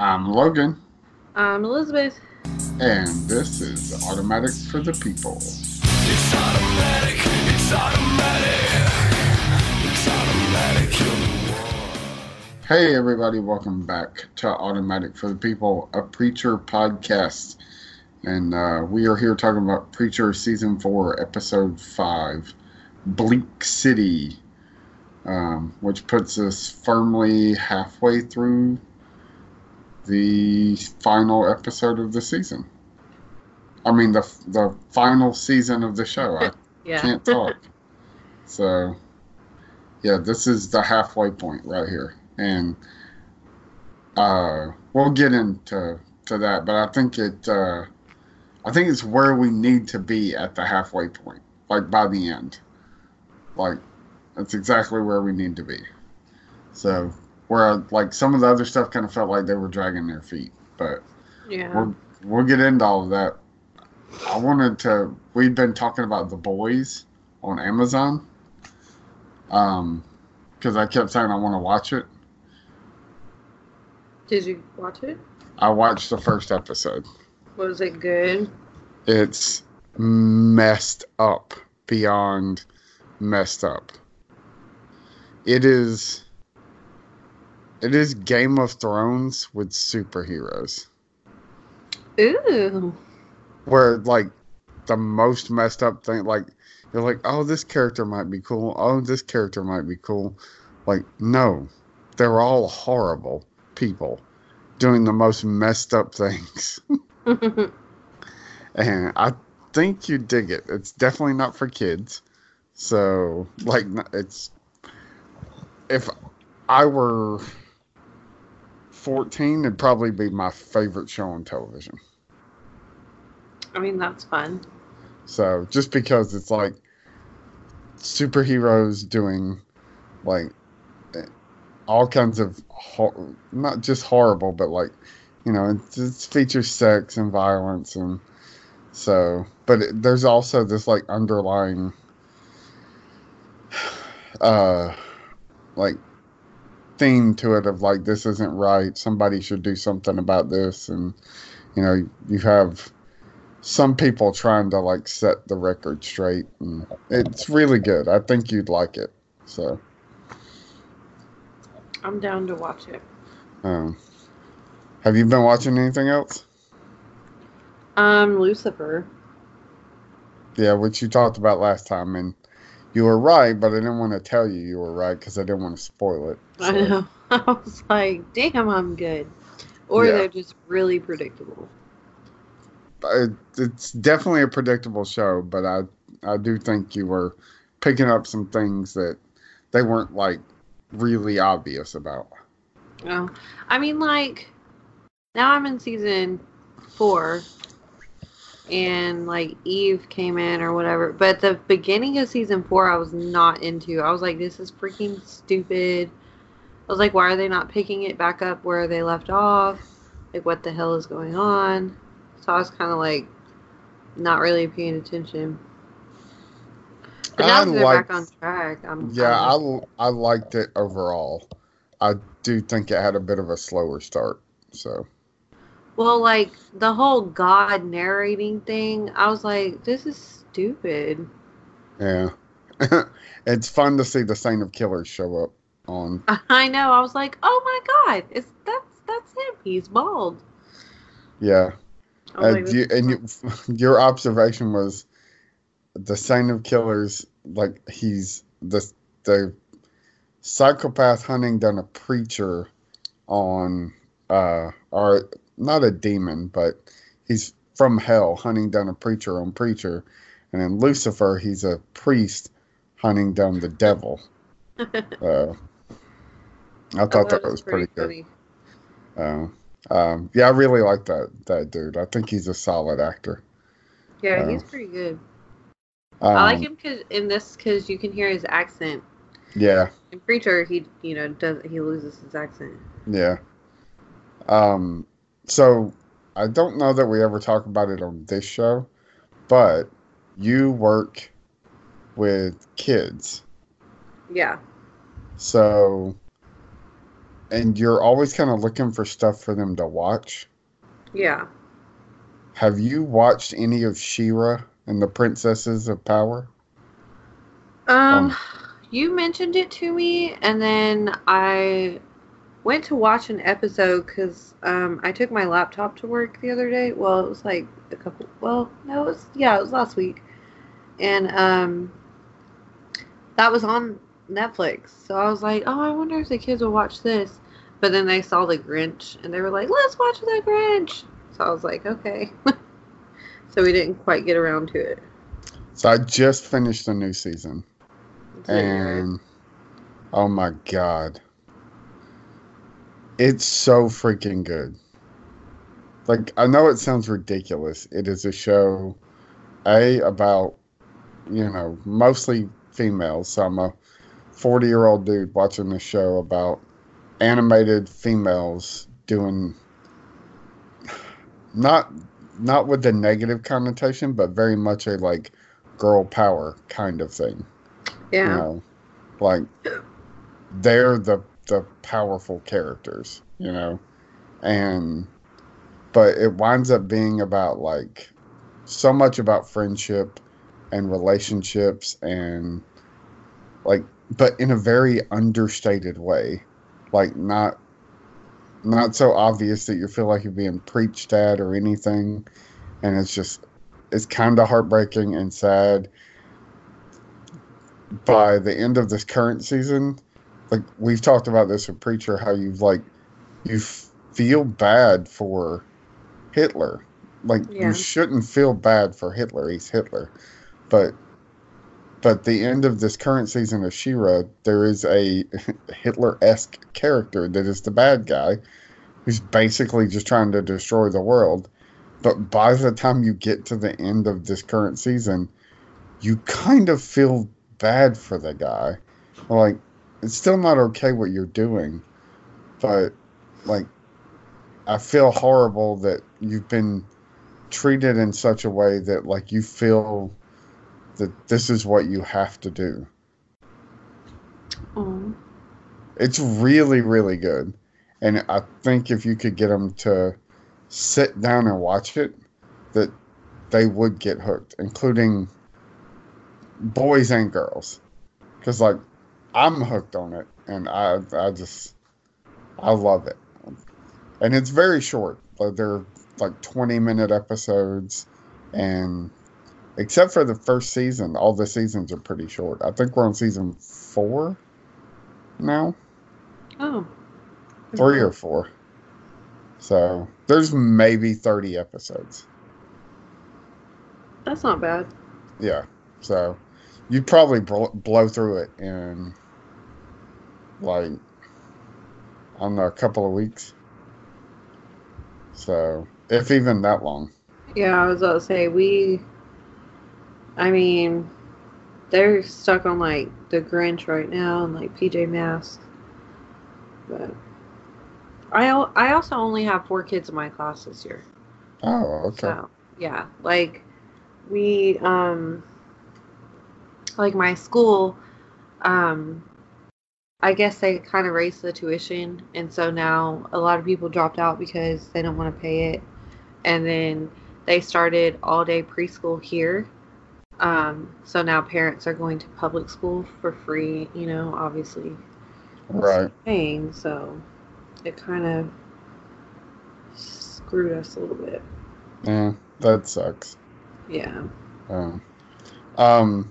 I'm Logan, I'm Elizabeth. and this is Automatic for the People. It's automatic, it's automatic. It's automatic. Hey, everybody, welcome back to Automatic for the People, a Preacher podcast. And uh, we are here talking about Preacher Season 4, Episode 5, Bleak City, um, which puts us firmly halfway through the final episode of the season. I mean, the, the final season of the show. I Yeah. can't talk. so, yeah, this is the halfway point right here, and uh, we'll get into to that. But I think it, uh, I think it's where we need to be at the halfway point, like by the end. Like, that's exactly where we need to be. So, where like some of the other stuff kind of felt like they were dragging their feet, but yeah. we'll we'll get into all of that. I wanted to. We've been talking about the boys on Amazon, um, because I kept saying I want to watch it. Did you watch it? I watched the first episode. Was it good? It's messed up beyond messed up. It is. It is Game of Thrones with superheroes. Ooh. where like the most messed up thing like you're like oh this character might be cool. Oh this character might be cool. Like no. They're all horrible people doing the most messed up things. And i think you dig it. It's definitely not for kids. So like it's if i were 14 it'd probably be my favorite show on television I mean, that's fun. So just because it's like superheroes doing like all kinds of hor- not just horrible, but like you know it just features sex and violence and so. But it, there's also this like underlying uh like theme to it of like this isn't right. Somebody should do something about this, and you know you have some people trying to like set the record straight and it's really good i think you'd like it so I'm down to watch it. um have you been watching anything else Um, Lucifer. yeah which you talked about last time and you were right but i didn't want to tell you you were right because i didn't want to spoil it I know. I was like, damn, I'm good. Or Yeah. they're just really predictable. it, it's definitely a predictable show but i i do think you were picking up some things that they weren't like really obvious about Oh, I mean, like, now I'm in season four, and like Eve came in or whatever. But the beginning of season four, I was not into. I was like, this is freaking stupid. I was like, why are they not picking it back up where they left off? Like, what the hell is going on? So I was kind of like, not really paying attention. But now I that they're like- back on track, I'm Yeah, I, I'm- liked it overall. I do think it had a bit of a slower start. So Well, like the whole God narrating thing, I was like, this is stupid. yeah, it's fun to see the Saint of Killers show up on. I know. I was like, oh my God, it's that's that's him. He's bald. Yeah, uh, like, you, and you, your observation was the Saint of Killers. Like he's the the psychopath hunting down a preacher on uh or not a demon, but he's from hell hunting down a preacher on preacher, and in Lucifer he's a priest hunting down the devil. Uh, I thought that was pretty, good. Uh, um, yeah, I really like that that dude. I think he's a solid actor. Yeah, Uh, he's pretty good. Um, I like him cause in this because you can hear his accent. Yeah, In Preacher, he you know does he loses his accent. yeah. Um, so I don't know that we ever talk about it on this show, but you work with kids. Yeah. So and you're always kind of looking for stuff for them to watch. Yeah. Have you watched any of She-Ra and the Princesses of Power? Um, Um, you mentioned it to me, and then I went to watch an episode because um, I took my laptop to work the other day. Well, it was like a couple. Well, no, it was yeah, it was last week, and um, that was on Netflix. So I was like, oh, I wonder if the kids will watch this. But then they saw the Grinch, and they were like, let's watch the Grinch. So I was like, okay. so we didn't quite get around to it. So I just finished the new season, and oh my god, it's so freaking good. Like I know it sounds ridiculous. It is a show, a about you know mostly females. So I'm a forty year old dude watching a show about animated females doing not not with the negative connotation, but very much a like girl power kind of thing. yeah. You know, like they're the the powerful characters, you know, and but it winds up being about like so much about friendship and relationships and like but in a very understated way. Like not not so obvious that you feel like you're being preached at or anything. And it's just it's kind of heartbreaking and sad. By the end of this current season like we've talked about this with preacher how you've like you f- feel bad for hitler like Yeah. you shouldn't feel bad for hitler he's hitler but but the end of this current season of She-Ra, there is a Hitler-esque character that is the bad guy, who's basically just trying to destroy the world. But by the time you get to the end of this current season, you kind of feel bad for the guy. Like, it's still not okay what you're doing, but like, I feel horrible that you've been treated in such a way that like you feel that this is what you have to do. Oh. It's really, really good. And I think if you could get them to sit down and watch it, that they would get hooked, including boys and girls. Because, like, I'm hooked on it, and I, I just, I love it. And it's very short. They're like 20 minute episodes, and except for the first season, all the seasons are pretty short. I think we're on season four now Oh, three or four. So there's maybe 30 episodes. That's not bad. Yeah. So you'd probably bl- blow through it in like, I don't know, a couple of weeks. So if even that long. Yeah, I was about to say we. I mean, they're stuck on like the Grinch right now and like PJ Masks, but I I also only have four kids in my class this year. Oh, okay. So yeah, like we um like my school um I guess they kind of raised the tuition and so now a lot of people dropped out because they don't want to pay it. And then they started all day preschool here. Um so now parents are going to public school for free, you know, obviously Right. paying, so it kind of screwed us a little bit. Yeah, that sucks. Yeah. Um, um,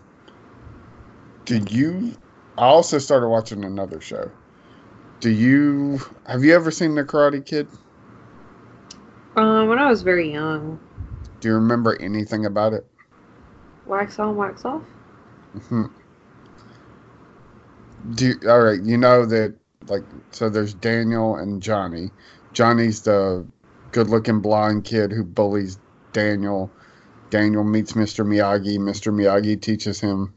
did you? I also started watching another show. Do you have you ever seen The Karate Kid? Um, when I was very young, Do you remember anything about it? wax on, wax off. Mhm. Do you, all right. You know that like so. There's Daniel and Johnny. Johnny's the good-looking blonde kid who bullies Daniel. Daniel meets Mr. Miyagi. Mr. Miyagi teaches him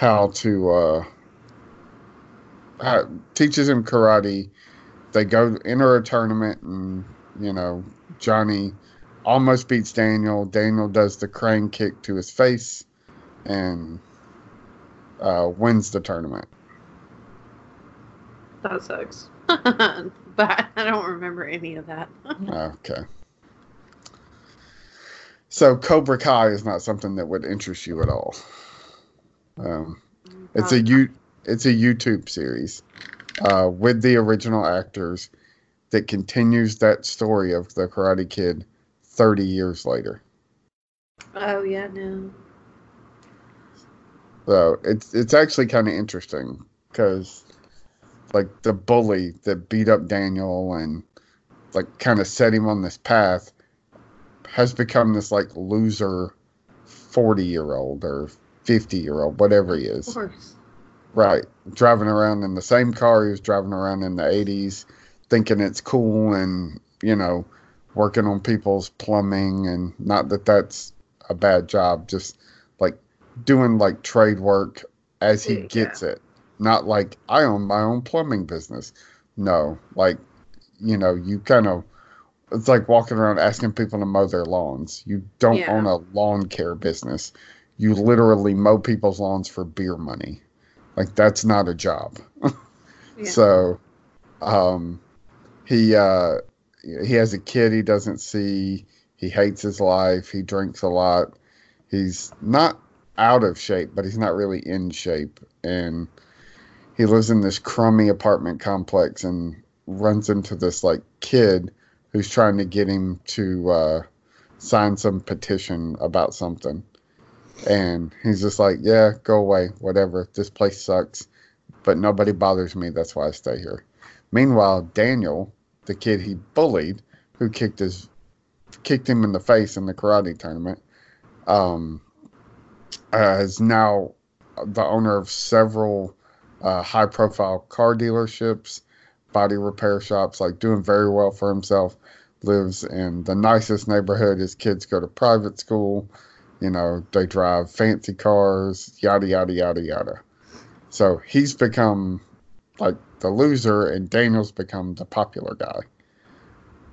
how to uh, how, teaches him karate. They go enter a tournament, and you know Johnny almost beats Daniel. Daniel does the crane kick to his face, and uh, wins the tournament. That sucks. but I don't remember any of that. Okay. So Cobra Kai is not something that would interest you at all. Um, it's a you it's a YouTube series uh, with the original actors that continues that story of the Karate Kid 30 years later. Oh yeah, no. So it's it's actually kind of interesting because like the bully that beat up Daniel and like kind of set him on this path has become this like loser 40 year old or 50 year old whatever he Of is course. right driving around in the same car he was driving around in the 80s thinking it's cool and you know working on people's plumbing and not that that's a bad job just like doing like trade work as he Yeah. gets it not like i own my own plumbing business no like you know you kind of it's like walking around asking people to mow their lawns you don't Yeah. own a lawn care business you literally mow people's lawns for beer money like that's not a job Yeah. so, um, he uh, he has a kid he doesn't see. He hates his life. He drinks a lot. He's not out of shape, but he's not really in shape. And he lives in this crummy apartment complex and runs into this like kid who's trying to get him to uh, sign some petition about something. And he's just like, yeah, go away, whatever. This place sucks but nobody bothers me. That's why I stay here. Meanwhile, Daniel, the kid he bullied, who kicked his kicked him in the face in the karate tournament, um, uh, is now the owner of several uh, high-profile car dealerships, body repair shops, like doing very well for himself. Lives in the nicest neighborhood. His kids go to private school. You know, they drive fancy cars. Yada yada yada yada. So he's become like the loser, and Daniel's become the popular guy.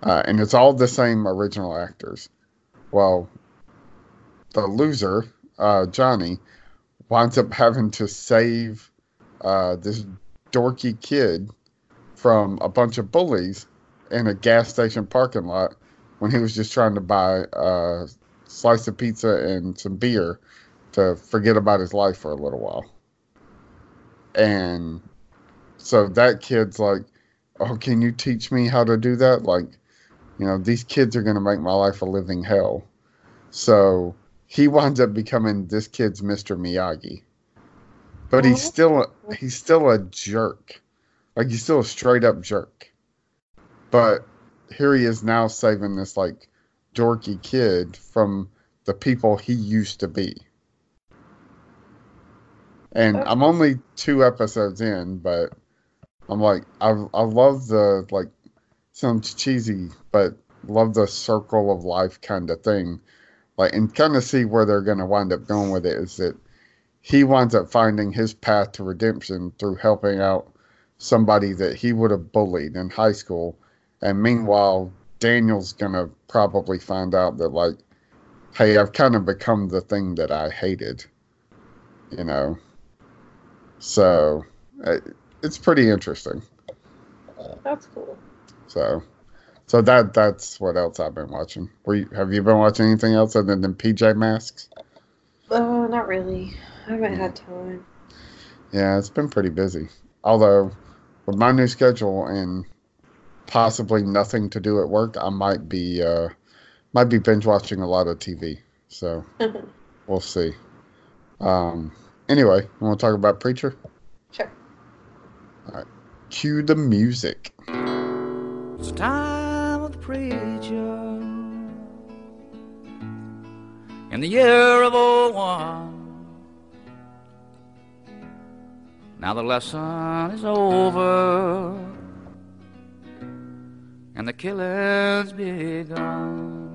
Uh, and it's all the same original actors. Well, the loser, uh, Johnny, winds up having to save uh, this dorky kid from a bunch of bullies in a gas station parking lot when he was just trying to buy a slice of pizza and some beer to forget about his life for a little while. And so that kid's like oh can you teach me how to do that? Like you know these kids are going to make my life a living hell. So he winds up becoming this kid's mr miyagi. But he's Oh. still a, he's still a jerk. Like he's still a straight up jerk. But here he is now saving this like dorky kid from the people he used to be. And I'm only two episodes in, but I'm like, I I love the like, sounds cheesy, but love the circle of life kind of thing, like, and kind of see where they're gonna wind up going with it. Is that he winds up finding his path to redemption through helping out somebody that he would have bullied in high school, and meanwhile, Daniel's gonna probably find out that like, hey, I've kind of become the thing that I hated, you know. So it's pretty interesting. That's cool. So, so that that's what else I've been watching. Were you, have you been watching anything else other than PJ Masks? Uh, not really. I haven't had time. Yeah, it's been pretty busy. Although with my new schedule and possibly nothing to do at work, I might be uh, might be binge watching a lot of TV. So we'll see. Um, anyway, you want to talk about Preacher? sure. All right. Cue the music. It's the time of the preacher in the year of old one. Now the lesson is over and the killing's begun.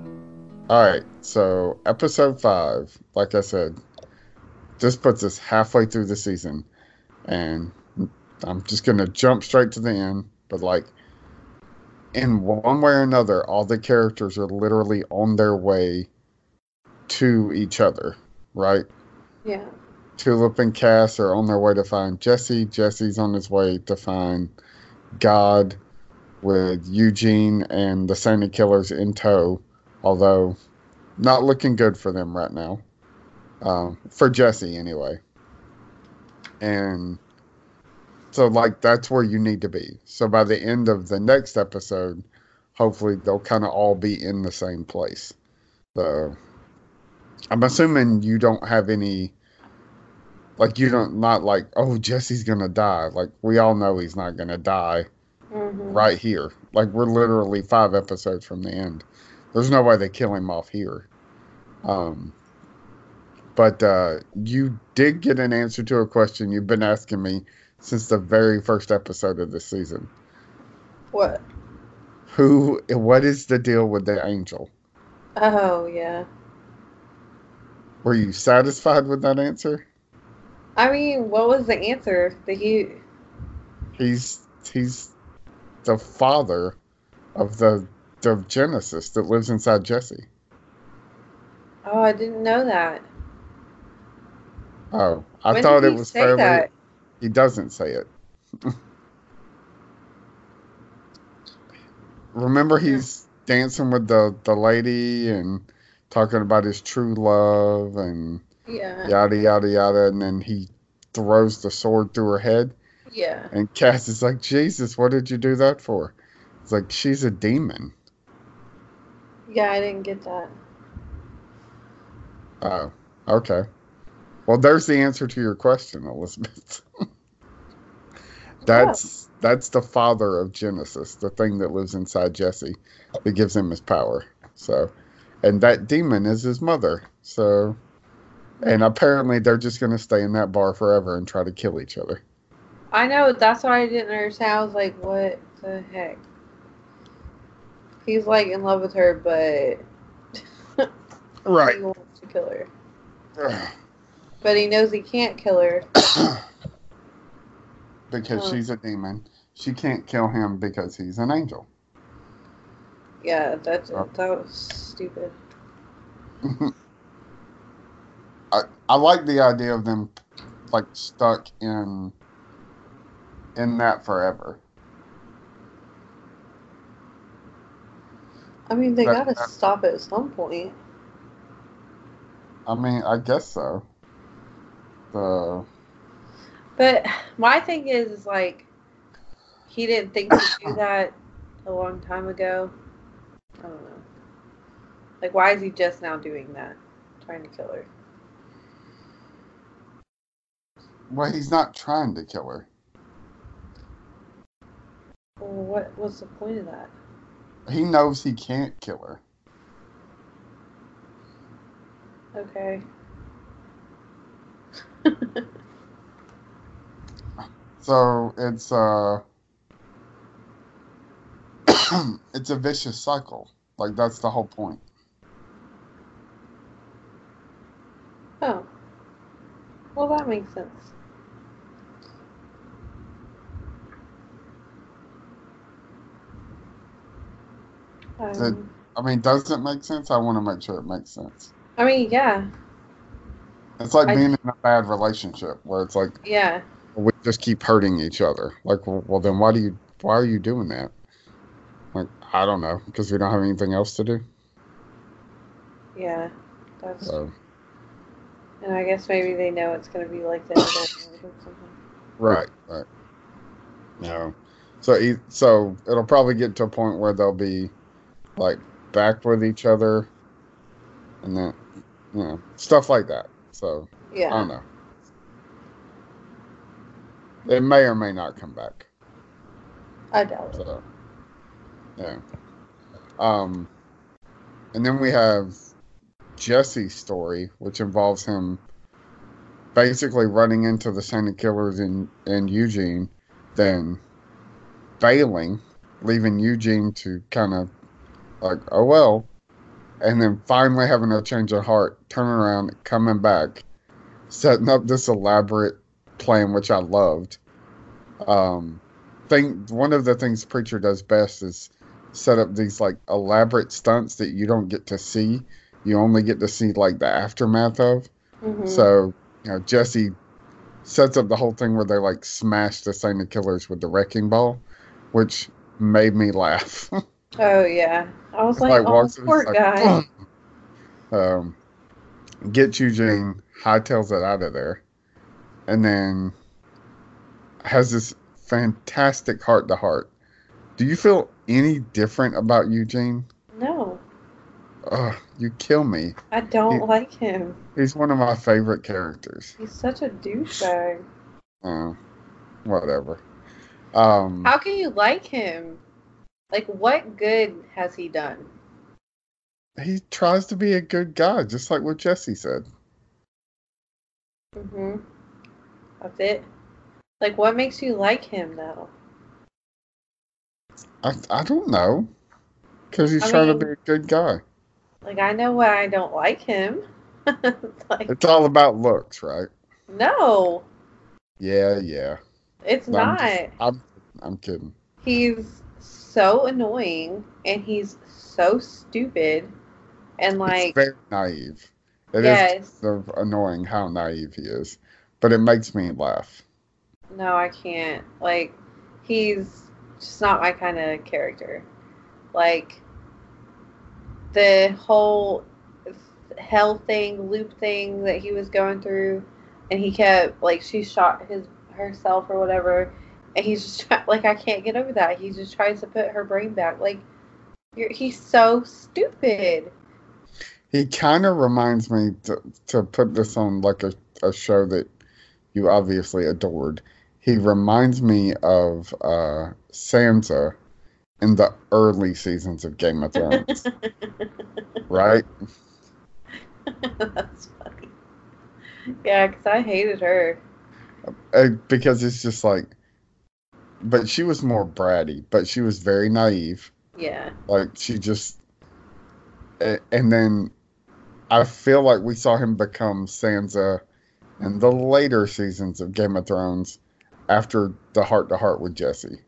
All right, so episode five, like I said, this puts us halfway through the season, and I'm just gonna jump straight to the end. But like, in one way or another, all the characters are literally on their way to each other, right? Yeah. Tulip and Cass are on their way to find Jesse. Jesse's on his way to find God with Eugene and the Saint of Killers in tow, although not looking good for them right now. Um, for Jesse, anyway. And so, like, that's where you need to be. So, by the end of the next episode, hopefully, they'll kind of all be in the same place. So, I'm assuming you don't have any. Like, you don't, not like, oh, Jesse's gonna die. Like, we all know he's not gonna die Mhm. right here. Like we're literally five episodes from the end. There's no way they kill him off here. Um, but uh, you did get an answer to a question you've been asking me since the very first episode of this season. What? Who? What is the deal with the angel? Oh yeah. Were you satisfied with that answer? I mean, what was the answer? That he He's he's the father of the of Genesis that lives inside Jesse. Oh, I didn't know that. Oh, I When thought it was fairly. that? He doesn't say it. Remember, hmm. he's dancing with the the lady and talking about his true love and Yeah. yada yada yada, and then he throws the sword through her head, Yeah. and Cass is like, "Jesus, what did you do that for?" It's like she's a demon. Yeah, I didn't get that. Oh, okay. Well, there's the answer to your question, Elizabeth. that's oh. that's the father of Genesis, the thing that lives inside Jesse, that gives him his power. So, and that demon is his mother. So, and apparently they're just gonna stay in that bar forever and try to kill each other. I know. That's why I didn't understand. I was like, what the heck? He's like in love with her, but right, he wants to kill her. But he knows he can't kill her. because Oh. she's a demon. She can't kill him because he's an angel. Yeah, that Oh. that was stupid. I, I like the idea of them like stuck in in that forever. I mean, they That- gotta that- stop at some point. I mean, I guess so. The But my thing is, is like, he didn't think to do that a long time ago. I don't know. Like, why is he just now doing that? Trying to kill her. well, he's not trying to kill her. Well, what what's the point of that? He knows he can't kill her. Okay. So it's uh it's a vicious cycle. Like that's the whole point. Oh. Well, that makes sense. Um, I mean, does it make sense? I want to make sure it makes sense. I mean, yeah, It's like I- being in a bad relationship where it's like yeah, we just keep hurting each other. Like, well, well, then why do you why are you doing that? Like, I don't know, because we don't have anything else to do. yeah. That's So, and I guess maybe they know it's gonna be like that. or something. right, right. No, so so it'll probably get to a point where they'll be like back with each other, and then you know stuff like that. So yeah, I don't know. It may or may not come back. I doubt it. So, yeah. Um, and then we have Jesse's story, which involves him basically running into the Saint of Killers in, in Eugene, then failing, leaving Eugene to kind of like, oh well, and then finally having a change of heart, turning around, coming back, setting up this elaborate plan, which I loved. Um, thing one of the things preacher does best is set up these like elaborate stunts that you don't get to see you only get to see like the aftermath of Mhm. so you know jesse sets up the whole thing where they like smash the Saint of killers with the wrecking ball which made me laugh. Oh yeah. I was like, oh, walks in, poor like, guy. um, gets Eugene, hightails it out of there, and then has this fantastic heart to heart. Do you feel any different about Eugene? No, Ugh, you kill me. I don't He- like him. He's one of my favorite characters. He's such a douchebag. Uh, whatever. Um, How can you like him? Like, what good has he done? he tries to be a good guy, just like what Jesse said. hmm That's it. Like, what makes you like him, though? I, I don't know. Because he's I trying mean- to be a good guy. Like, I know why I don't like him. like, It's all about looks, right? no, Yeah, yeah. it's No, I'm not. just- I'm, I'm kidding. He's so annoying and he's so stupid and it's like very naive. It is yes sort of annoying how naive he is, but it makes me laugh. no i can't like he's just not my kind of character like the whole hell thing loop thing that he was going through and he kept like she shot his herself or whatever and he's just try- like i can't get over that he just tries to put her brain back like you're, he's so stupid He kind of reminds me to, to put this on like a, a show that you obviously adored. He reminds me of uh, Sansa in the early seasons of Game of Thrones, right? That's funny. Yeah, because I hated her. Uh, because it's just like, but she was more bratty, but she was very naive. Yeah. Like she just, and then I feel like we saw him become Sansa in the later seasons of Game of Thrones after the heart to heart with Jesse,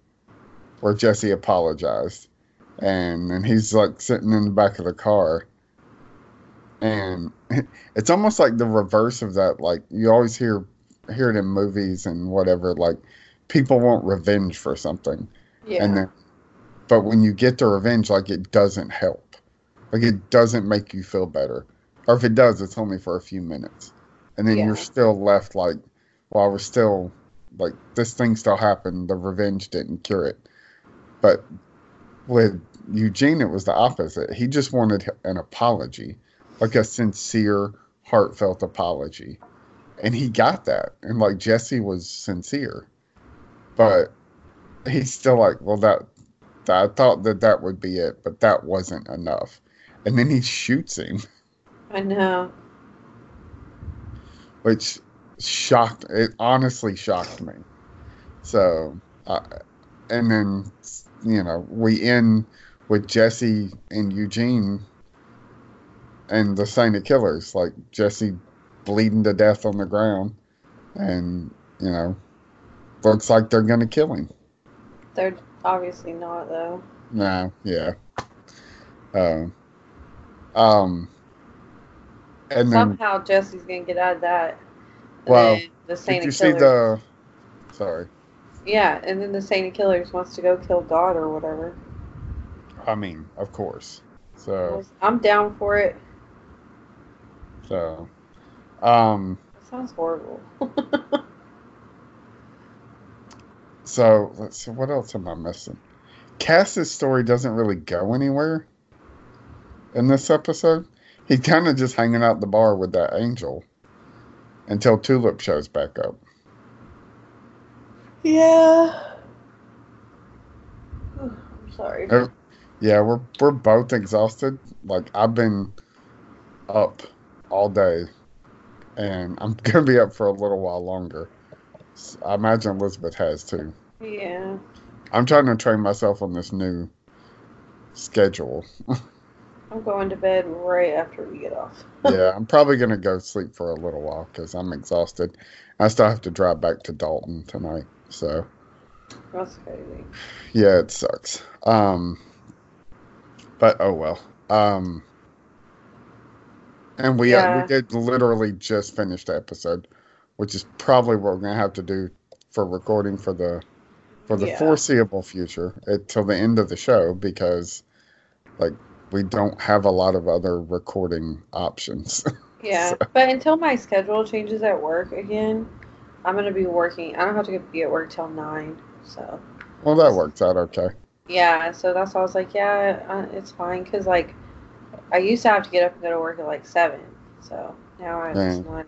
where Jesse apologized, and and he's like sitting in the back of the car, and it's almost like the reverse of that. Like you always hear hear it in movies and whatever. Like people want revenge for something, Yeah. and then but when you get the revenge like it doesn't help. Like it doesn't make you feel better. Or if it does it's only for a few minutes. And then Yeah. you're still left like well we're still like this thing still happened. The revenge didn't cure it. But with eugene it was the opposite. He just wanted an apology like a sincere heartfelt apology. And he got that. And like jesse was sincere but he's still like well that I thought that that would be it, but that wasn't enough. And then he shoots him, I know. which shocked. It honestly shocked me. So, uh, and then you know we end with Jesse and Eugene and the Saint Killers, like Jesse bleeding to death on the ground, and you know looks like they're gonna kill him. They're obviously not, though. Nah, yeah. Um, um, and then Somehow Jesse's going to get out of that. Well, the Saint did you see the? Sorry, Yeah, and then the Saint of Killers wants to go kill God or whatever. I mean, of course. So, I'm down for it. so, um, That sounds horrible. so let's see. What else am I missing? Cass's story doesn't really go anywhere in this episode. He's kind of just hanging out the bar with that angel until Tulip shows back up. yeah. I'm sorry. Uh, Yeah, we're we're both exhausted. Like I've been up all day, and I'm gonna be up for a little while longer. I imagine Elizabeth has too. Yeah. I'm trying to train myself on this new schedule. I'm going to bed right after we get off. yeah, I'm probably gonna go sleep for a little while because I'm exhausted. I still have to drive back to Dalton tonight, so That's crazy. yeah, it sucks. Um, but oh well. Um, and we uh, we did literally just finish the episode, which is probably what we're gonna have to do for recording for the for the Yeah. foreseeable future until the end of the show because, like, we don't have a lot of other recording options. Yeah, So- but until my schedule changes at work again, I'm gonna be working. I don't have to be at work till nine, so well, that works out okay. yeah. So that's why I was like, yeah, uh, it's fine, cause like I used to have to get up and go to work at like seven, so now it's Yeah. nine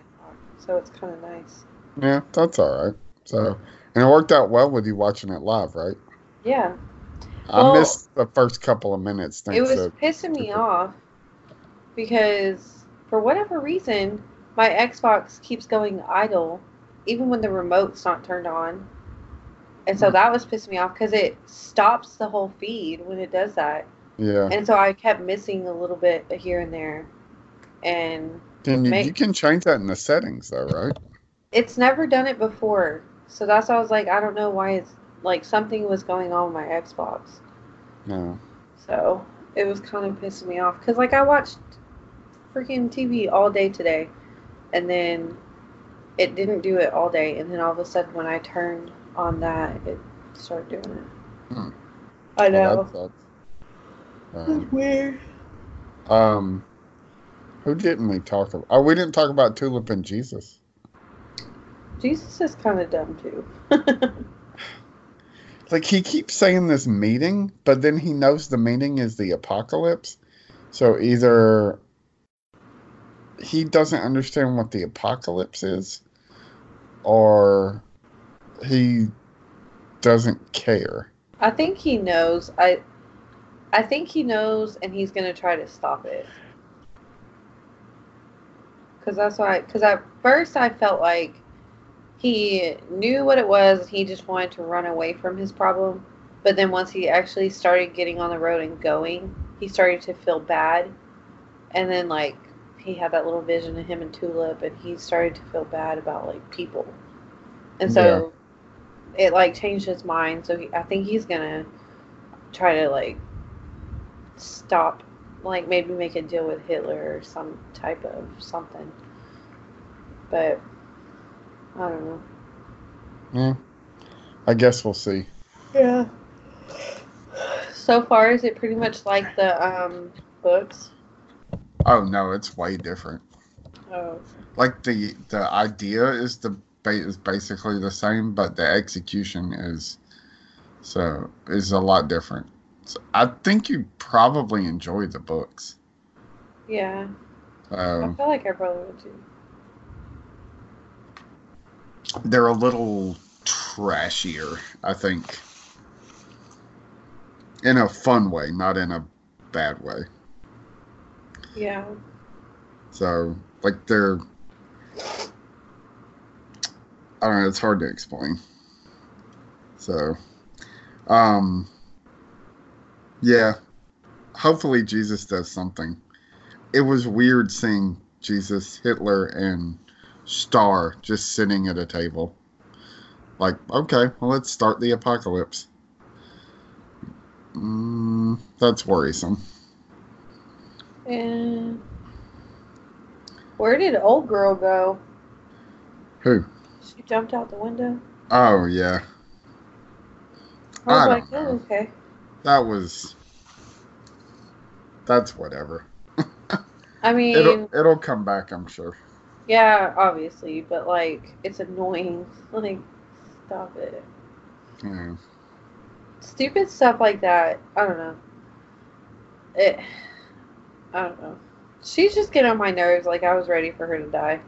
so it's kind of nice. Yeah, that's all right. So, and it worked out well with you watching it live, right? Yeah, I Well, missed the first couple of minutes. it was to pissing me off because for whatever reason my Xbox keeps going idle, even when the remote's not turned on. And so Hmm. that was pissing me off because it stops the whole feed when it does that. yeah. And so I kept missing a little bit here and there. And Can you, make- you can change that in the settings though, right? it's never done it before. So that's why I was like, I don't know why it's like something was going on with my Xbox. No. So it was kind of pissing me off because like I watched freaking TV all day today, and then it didn't do it all day, and then all of a sudden when I turned on that, it started doing it. Hmm. I Well, know. that. It's Um, weird. um, who didn't we talk about? Oh, we didn't talk about Tulip and Jesus. Jesus is kind of dumb too. Like he keeps saying this meeting, but then he knows the meeting is the apocalypse. So either he doesn't understand what the apocalypse is, or he doesn't care. I think he knows. I I think he knows, and he's gonna try to stop it. Cause that's why. Cause at first I felt like he knew what it was. and He just wanted to run away from his problem. But then once he actually started getting on the road and going, he started to feel bad. And then like he had that little vision of him and Tulip, and he started to feel bad about like people. And so it like changed his mind. So he, I think he's gonna try to like stop, like maybe make a deal with Hitler or some type of something. But I don't know. Yeah, I guess we'll see. Yeah. So far, is it pretty much like the um books? Oh no, it's way different. Oh, Like the the idea is the ba- is basically the same, but the execution is so is a lot different. So I think you probably enjoy the books. yeah. I Um, feel like I probably would too. they're a little trashier, I think, in a fun way, not in a bad way. Yeah. So, like, they're. I don't know, it's hard to explain. So, um, yeah. Hopefully, Jesus does something. It was weird seeing Jesus, Hitler, and Starr just sitting at a table. Like, okay, well, let's start the apocalypse. Mm, that's worrisome. And where did old girl go? Who? She jumped out the window. Oh, yeah. I was I like, oh, okay. That was. That's whatever. I mean, It'll it'll come back, I'm sure. yeah, obviously, but like, it's annoying. Like, stop it. Yeah. Stupid stuff like that. I don't know. It. I don't know. She's just getting on my nerves. Like, I was ready for her to die.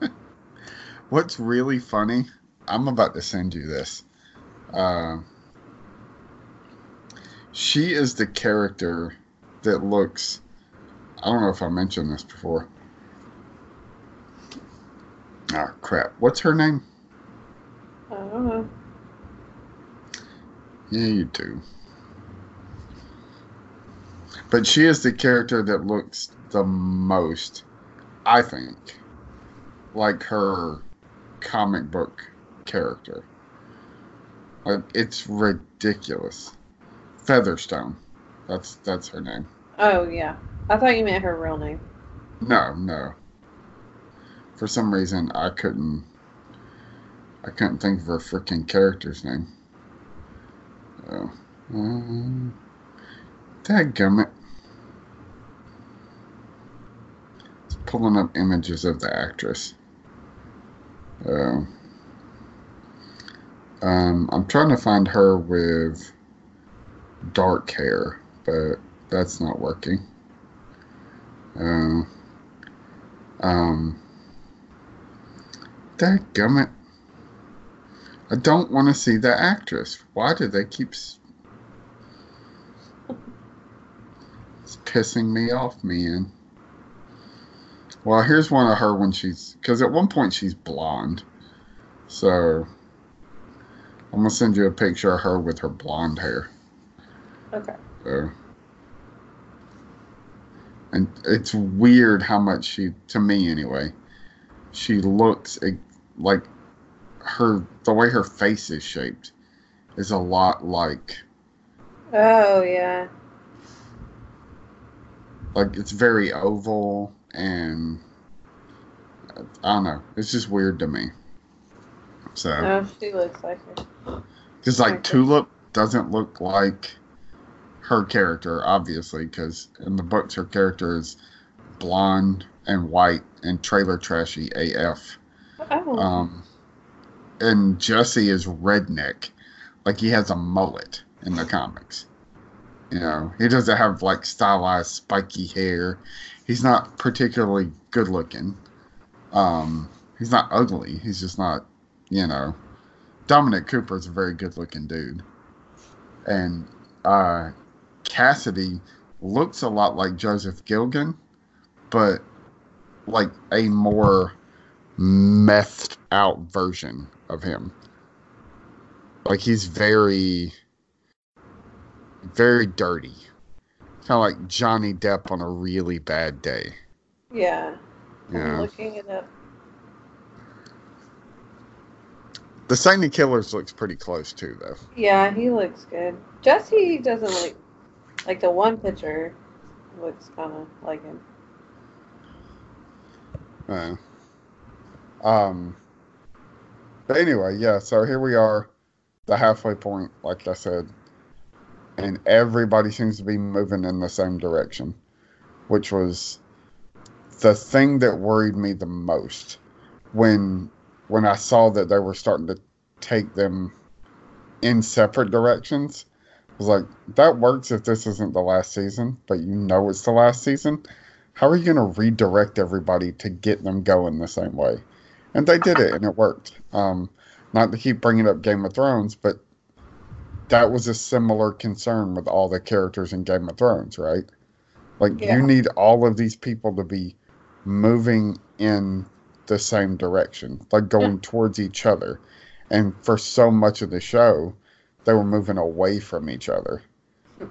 What's really funny? I'm about to send you this. Uh, she is the character that looks. I don't know if I mentioned this before. Ah, crap. What's her name? I don't know. Yeah, you do. But she is the character that looks the most, I think, like her comic book character. Like it's ridiculous. Featherstone. That's that's her name. Oh, yeah. I thought you meant her real name. No, no. For some reason I couldn't I couldn't think of her freaking character's name. So, um, dadgummit. It's pulling up images of the actress. Uh, um, I'm trying to find her with dark hair, but that's not working. Uh, um, dadgummit. I don't want to see the actress. Why do they keep. It's pissing me off, man. Well, here's one of her when she's. Because at one point she's blonde. So. I'm going to send you a picture of her with her blonde hair. Okay. So. And it's weird how much she, to me anyway, she looks like her, the way her face is shaped is a lot like, Oh yeah. like it's very oval and I don't know. It's just weird to me. So, Oh, she looks like her. because like Okay. Tulip doesn't look like her character, obviously, because in the books her character is blonde and white and trailer trashy AF. Oh. Um, and Jesse is redneck, like he has a mullet in the comics. You know, he doesn't have like stylized spiky hair. He's not particularly good looking. Um, he's not ugly. He's just not, you know. Dominic Cooper is a very good looking dude, and uh, Cassidy looks a lot like Joseph Gilgun, but like a more methed out version of him. Like he's very, very dirty. Kind of like Johnny Depp on a really bad day. yeah. I'm Yeah. looking it up. The Saint of Killers looks pretty close too, though. Yeah, he looks good. Jesse doesn't look like the one picture looks kind of like him. Uh, um. But anyway, yeah. So here we are, the halfway point. Like I said, and everybody seems to be moving in the same direction, which was the thing that worried me the most when when I saw that they were starting to take them in separate directions. I was like, that works if this isn't the last season, but you know it's the last season. How are you going to redirect everybody to get them going the same way? And they did it, and it worked. Um, not to keep bringing up Game of Thrones, but that was a similar concern with all the characters in Game of Thrones, right? Like Yeah. you need all of these people to be moving in the same direction, like going towards each other. And for so much of the show, they were moving away from each other.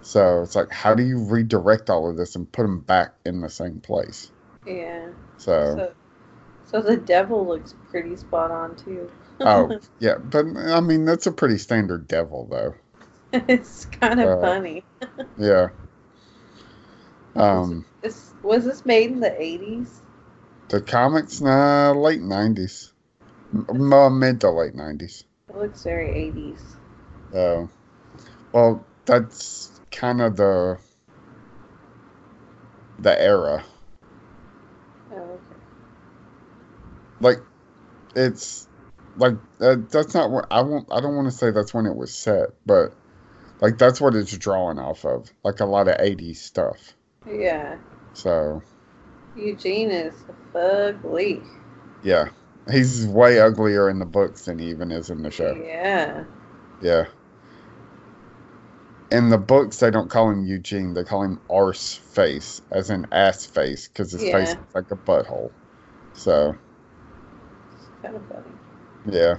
So it's like, how do you redirect all of this and put them back in the same place? Yeah. So, So, so the devil looks pretty spot on too. oh yeah, but I mean that's a pretty standard devil though. it's kind of Uh, funny. Yeah. Um, This, was this made in the 80s? the comics, nah, late nineties, mid to late nineties. It looks very 80s. Oh, well, that's kind of the the era. Oh, okay. Like, it's like uh, that's not what I want. I don't want to say that's when it was set, but like that's what it's drawing off of. Like a lot of '80s stuff. Yeah. So Eugene is ugly. yeah, he's way uglier in the books than he even is in the show. Yeah. Yeah. In the books, they don't call him Eugene. They call him Arse Face, as in ass face, because his face is like a butthole. So, It's kind of funny. yeah.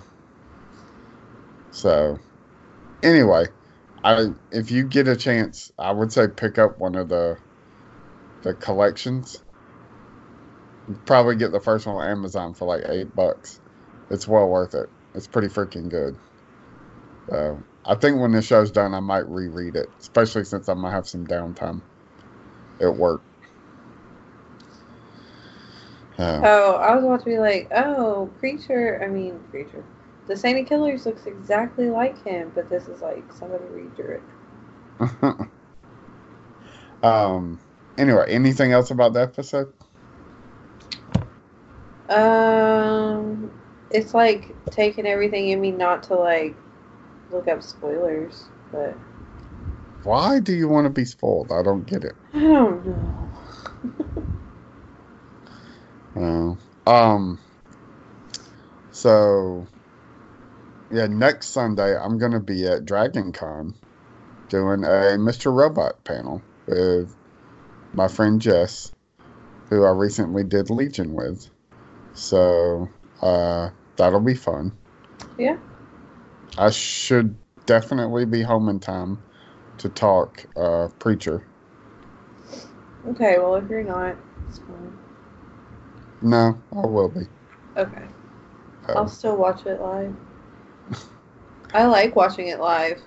So, anyway, I if you get a chance, I would say pick up one of the the collections. Probably get the first one on Amazon for like eight bucks. It's well worth it. It's pretty freaking good. So I think when the show's done, I might reread it, especially since I'm gonna have some downtime at work. Uh, Oh, I was about to be like, oh, creature. I mean, creature. The Saint of Killers looks exactly like him, but this is like somebody redrew it. um. Anyway, anything else about the episode? Um, it's like taking everything in me not to like look up spoilers, but Why do you want to be spoiled? I don't get it. I don't know. No. Um. So, yeah, next Sunday I'm gonna be at Dragon Con doing a Mr. Robot panel with my friend Jess, who I recently did Legion with. So, uh, that'll be fun. Yeah. I should definitely be home in time to talk uh, Preacher. Okay, well if you're not, it's fine. No, I will be. Okay. Uh, I'll still watch it live. I like watching it live.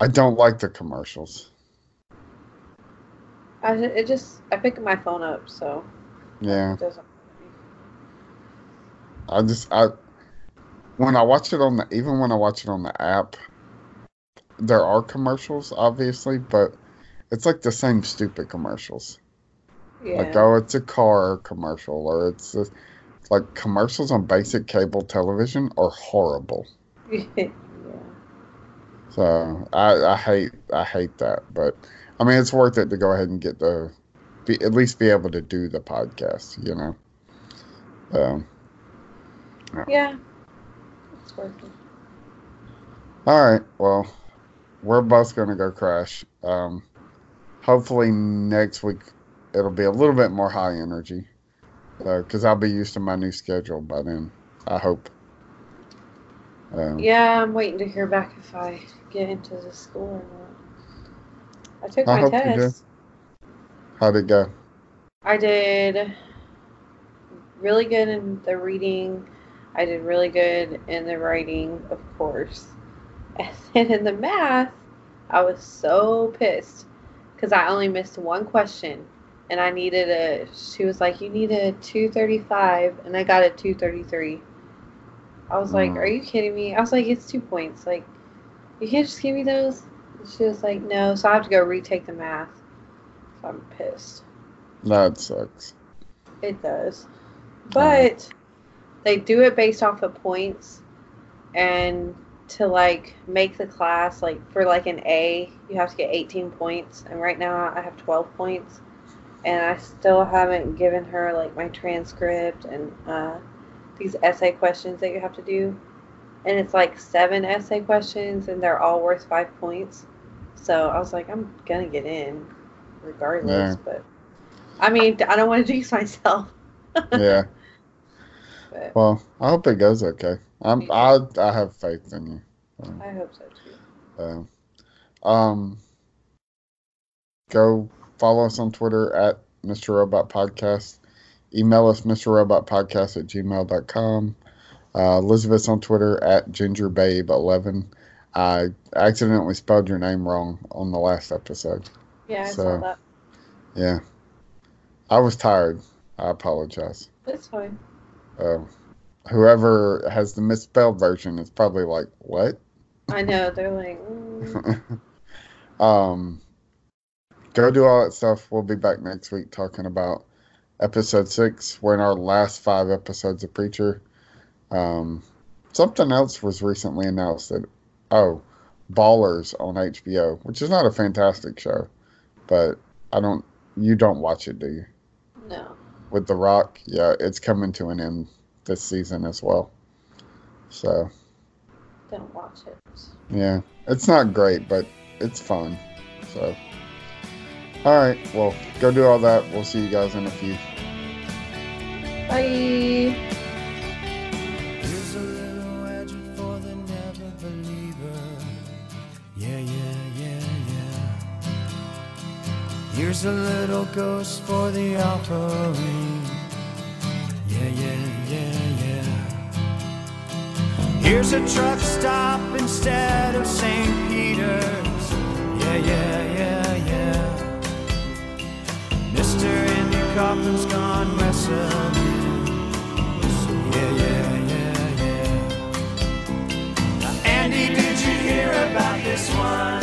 I don't like the commercials. I it just I pick my phone up, so Yeah. it doesn't. I just I when I watch it on the even when I watch it on the app, there are commercials obviously, but it's like the same stupid commercials. Yeah. Like oh, it's a car commercial or it's just, like commercials on basic cable television are horrible. yeah. So I I hate I hate that, but I mean it's worth it to go ahead and get the be, at least be able to do the podcast, you know. Um, Yeah. It's All right. Well, we're both going to go crash. Um, hopefully next week it'll be a little bit more high energy because I'll be used to my new schedule by then. I hope. Um, Yeah, I'm waiting to hear back if I get into the school or not. I took I my hope you do. test. How'd it go? I did really good in the reading. I did really good in the writing, of course. And then in the math, I was so pissed because I only missed one question. And I needed a, she was like, you need a 235. And I got a 233. I was like, Mm. are you kidding me? I was like, it's two points. Like, you can't just give me those? And she was like, no. So I have to go retake the math. So I'm pissed. That sucks. It does. But they do it based off of points and to like make the class like for like an A, you have to get 18 points and right now I have 12 points and I still haven't given her like my transcript and uh these essay questions that you have to do. And it's like seven essay questions and they're all worth 5 points. So I was like I'm going to get in regardless, Yeah. but I mean, I don't want to jinx myself. Yeah. But Well, I hope it goes okay. I'm I I have faith in you. Um, I hope so too. Uh, um, go follow us on Twitter at Mr. Robot Podcast. Email us Mr. Robot Podcast at gmail.com. Uh, Elizabeth's on Twitter at gingerbabe11. I accidentally spelled your name wrong on the last episode. Yeah, I So- saw that. Yeah. I was tired. I apologize. It's fine. Uh, whoever has the misspelled version is probably like, what? I know they're like, mm, um, go do all that stuff. We'll be back next week talking about episode six. We're in our last five episodes of Preacher. Um, something else was recently announced that, oh, Ballers on HBO, which is not a fantastic show, but I don't, you don't watch it, do you? With The Rock, yeah, it's coming to an end this season as well. So, Don't watch it. Yeah, it's not great, but it's fun. So, all right, well, go do all that. We'll see you guys in a few. Bye. Here's a little ghost for the offering. Yeah, yeah, yeah, yeah. Here's a truck stop instead of St. Peter's. Yeah, yeah, yeah, yeah. Mr. Andy Kaufman's gone wrestling. Yeah, yeah, yeah, yeah. Now, Andy, did you hear about this one.